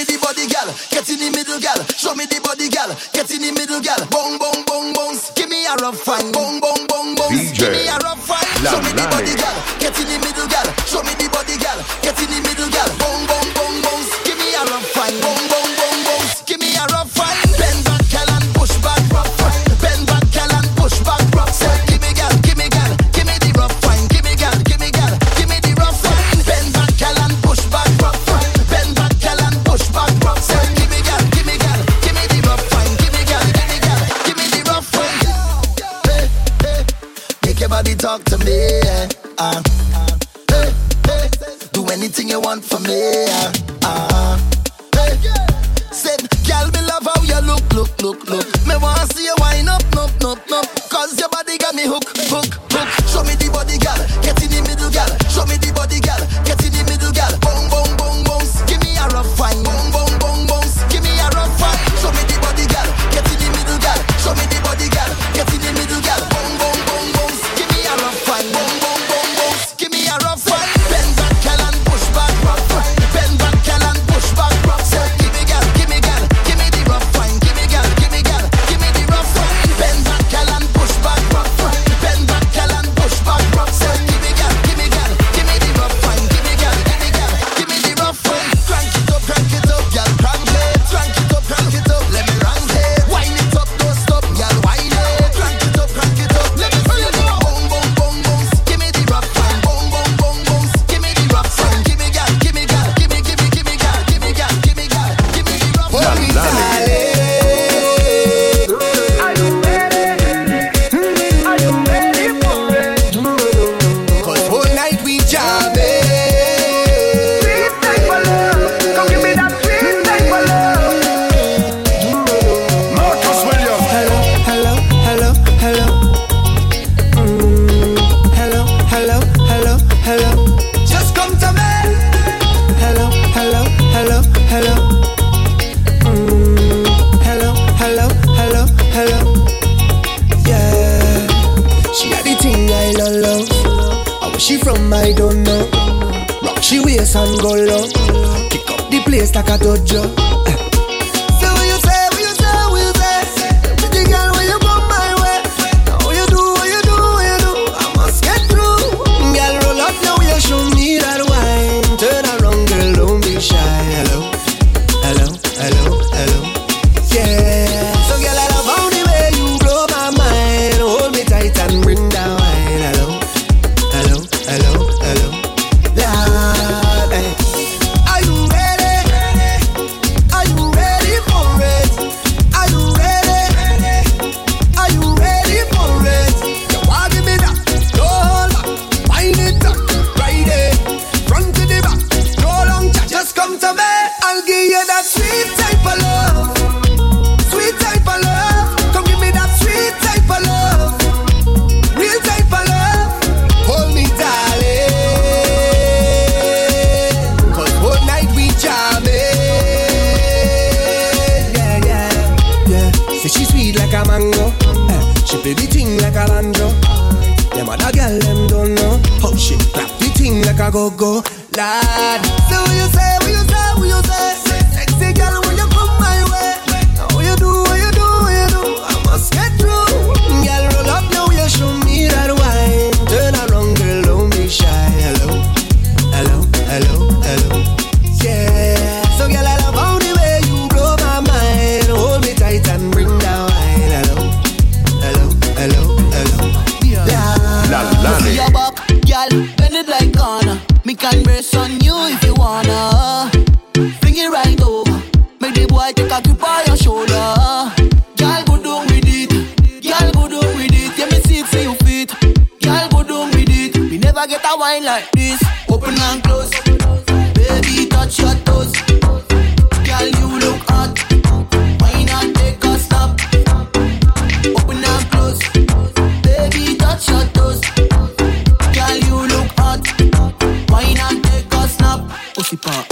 me the body, gal. Get in the middle, gal. Show me the body, gal. Get in the middle, gal. Bong, bong, bong, bongs. Give me a rough one. Bong, bong, bong, bongs. Give me a rough one. Show me the body, gal. Get in the middle, gal. Show me the body, gal. Get in the middle. from? I don't know. Rock she waist and go low. Kick up the place like a dojo. Eh. get a wine like this. Open and close, baby, touch your toes. Girl, you look hot. Why not take a stop? Open and close, baby, touch your toes. Girl, you look hot. Why not take a snap? Pussy pop.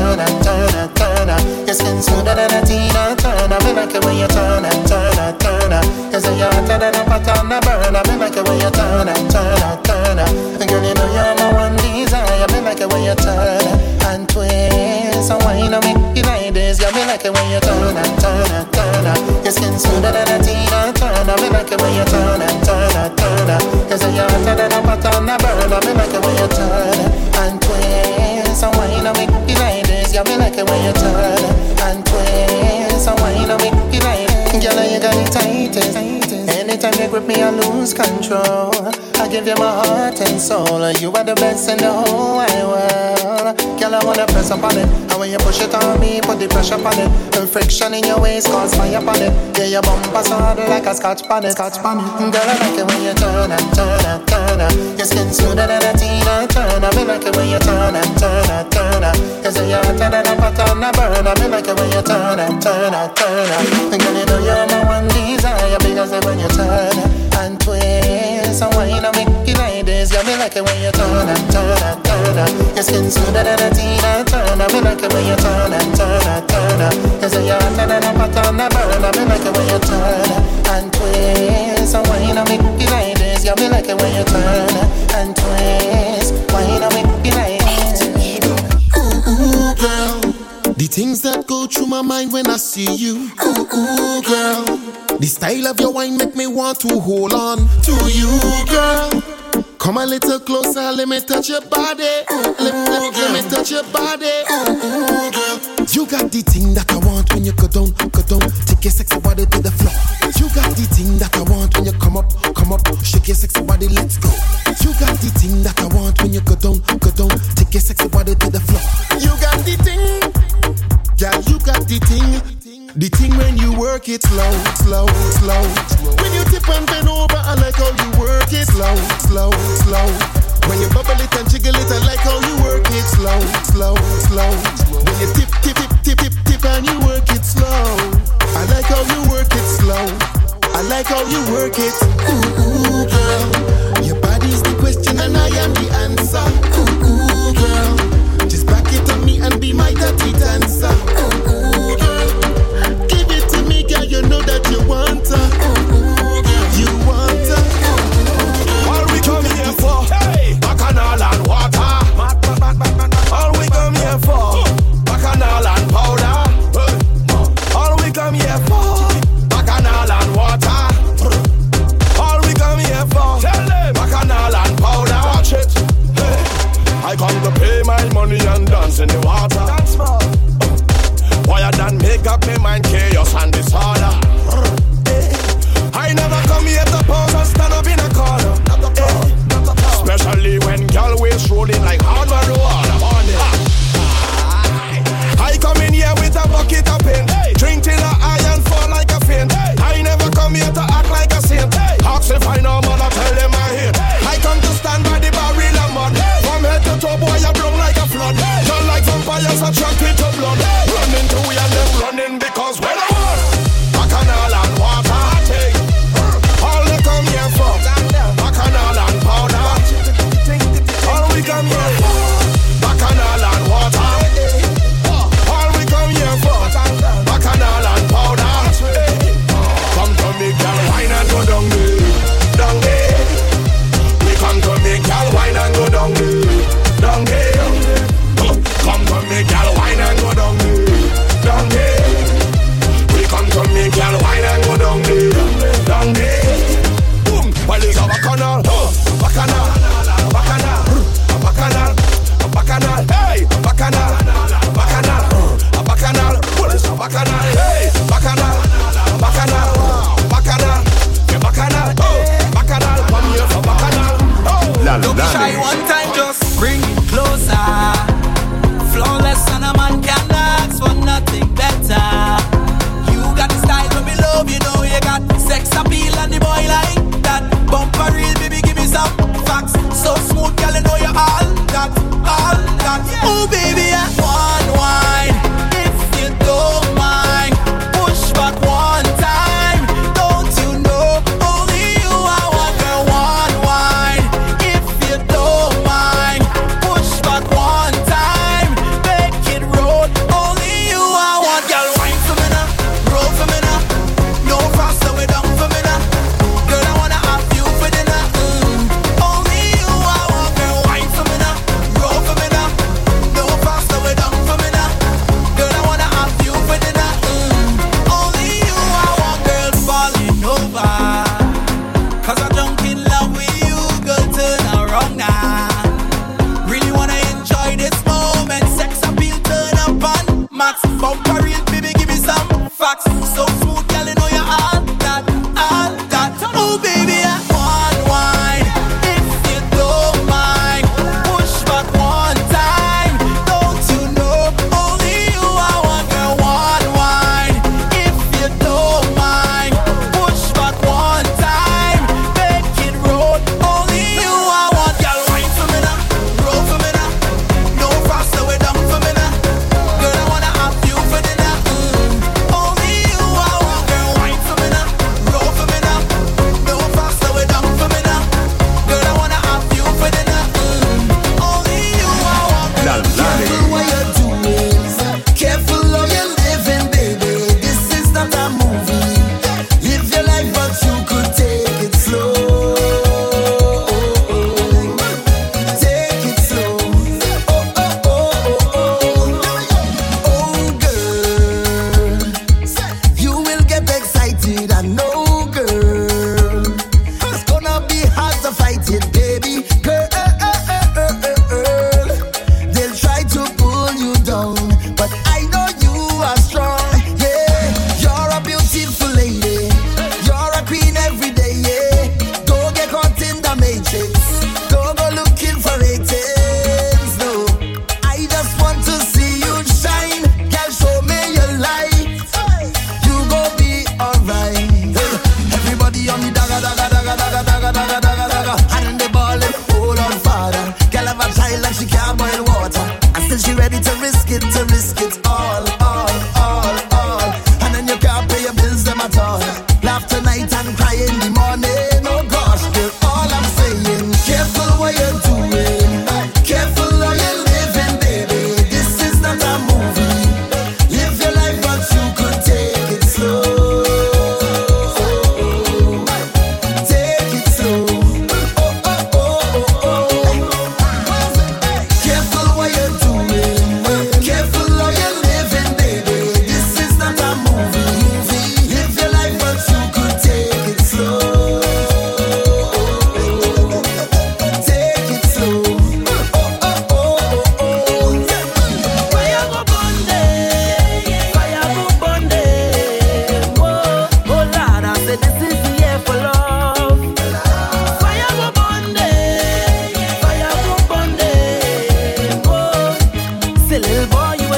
turn and turn and turn and Your skin so smoother than a Tina Turner Me like it when you turn and turn and turn and You say you're hotter than a pot on a burner Me like it when you turn and turn and turn and Girl, you know you're my one desire Me like it when you turn and twist And wine on me, you like this Yeah, me like it when you turn and turn and turn and Your skin so smoother than a Tina Turner Me like it when you turn and turn and turn and You say you're hotter than a pot on a burner Me like it when you turn give you my heart and soul. You are the best in the whole wide world. Girl, I wanna press up on it. And when you push it on me, put the pressure on it. The friction in your waist cause fire on it. Yeah, your bumper hard like a scotch bonnet. Scotch bonnet. Girl, I like it when you turn and turn and turn. Your skin smoother than a Tina Turner. Me like it when you turn and turn and turn. You say you're hotter than a pot on a burner. Me like it when you turn and turn and turn. Girl, you know you're my desire when you turn and twist and wine and make it like this, yeah, me like it when you turn and turn and turn up. Your skin smoother than a Tina Turner. Me like it when you turn and turn and turn up. You say you're hotter than a pot on a burner. Me like it when you turn and twist and wine and make it like this, yeah, me like it when you turn and twist, wine and make it like ooh, girl. The things that go through my mind when I see you. Ooh, ooh, girl. The style of your wine make me want to hold on to you, girl. Come a little closer, let me touch your body. Let, let, let me touch your body. Girl. You got the thing that I want when you go down, go down. Take your sexy body to the floor. You got the thing that I want when you come up, come up. Shake your sexy body, let's go. You got the thing that I want when you go down, go down. Take your sexy body to the floor. You got the thing. Yeah, you got the thing. The thing when you work it slow. Slow, slow. When you tip, tip, tip, tip, tip, tip, and you work it slow. I like how you work it slow. I like how you work it. Ooh, ooh, money and dance in the water. Dance more. Why than make up my mind chaos and disorder. I never come here to pose and stand up in a corner. Eh. Especially when girl waist rolling like hard man water. I come in here with a bucket of paint. Drink till I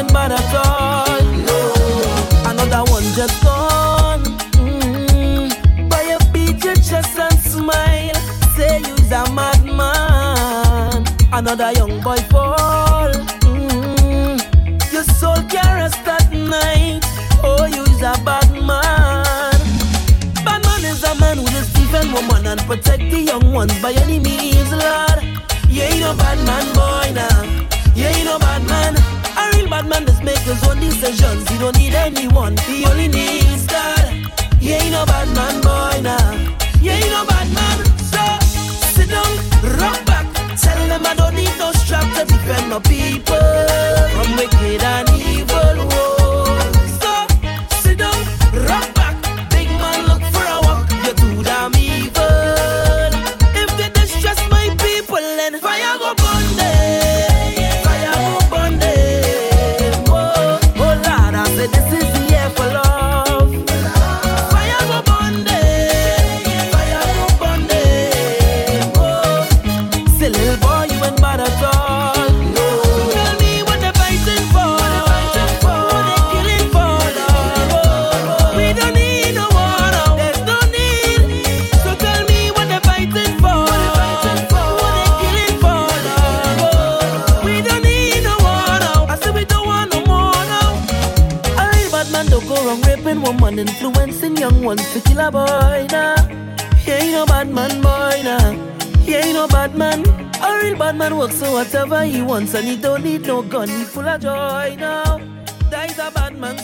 wasn't at all. No, another one just gone. Mm-hmm. But you beat your chest and smile. Say you's a madman. Another young boy fall. Mm-hmm. Your soul can rest at night. Oh, you's a bad man. Bad man is a man who just defend woman and protect the young ones by any means, Lord. You ain't no bad man, boy, now. Nah. You ain't no bad man. Bad man just make his own decisions. He don't need anyone. He only needs God. Yeah, you know bad man, boy, now. Yeah, you know bad man. So sit down, rock back. Tell them I don't need no strap to defend my people from wicked and evil. Whoa. Wrong woman, influencing young ones to kill a boy now. He ain't no bad man, boy now. He ain't no bad man. A real bad man works so whatever he wants, and he don't need no gun. He full of joy now. That is a bad man.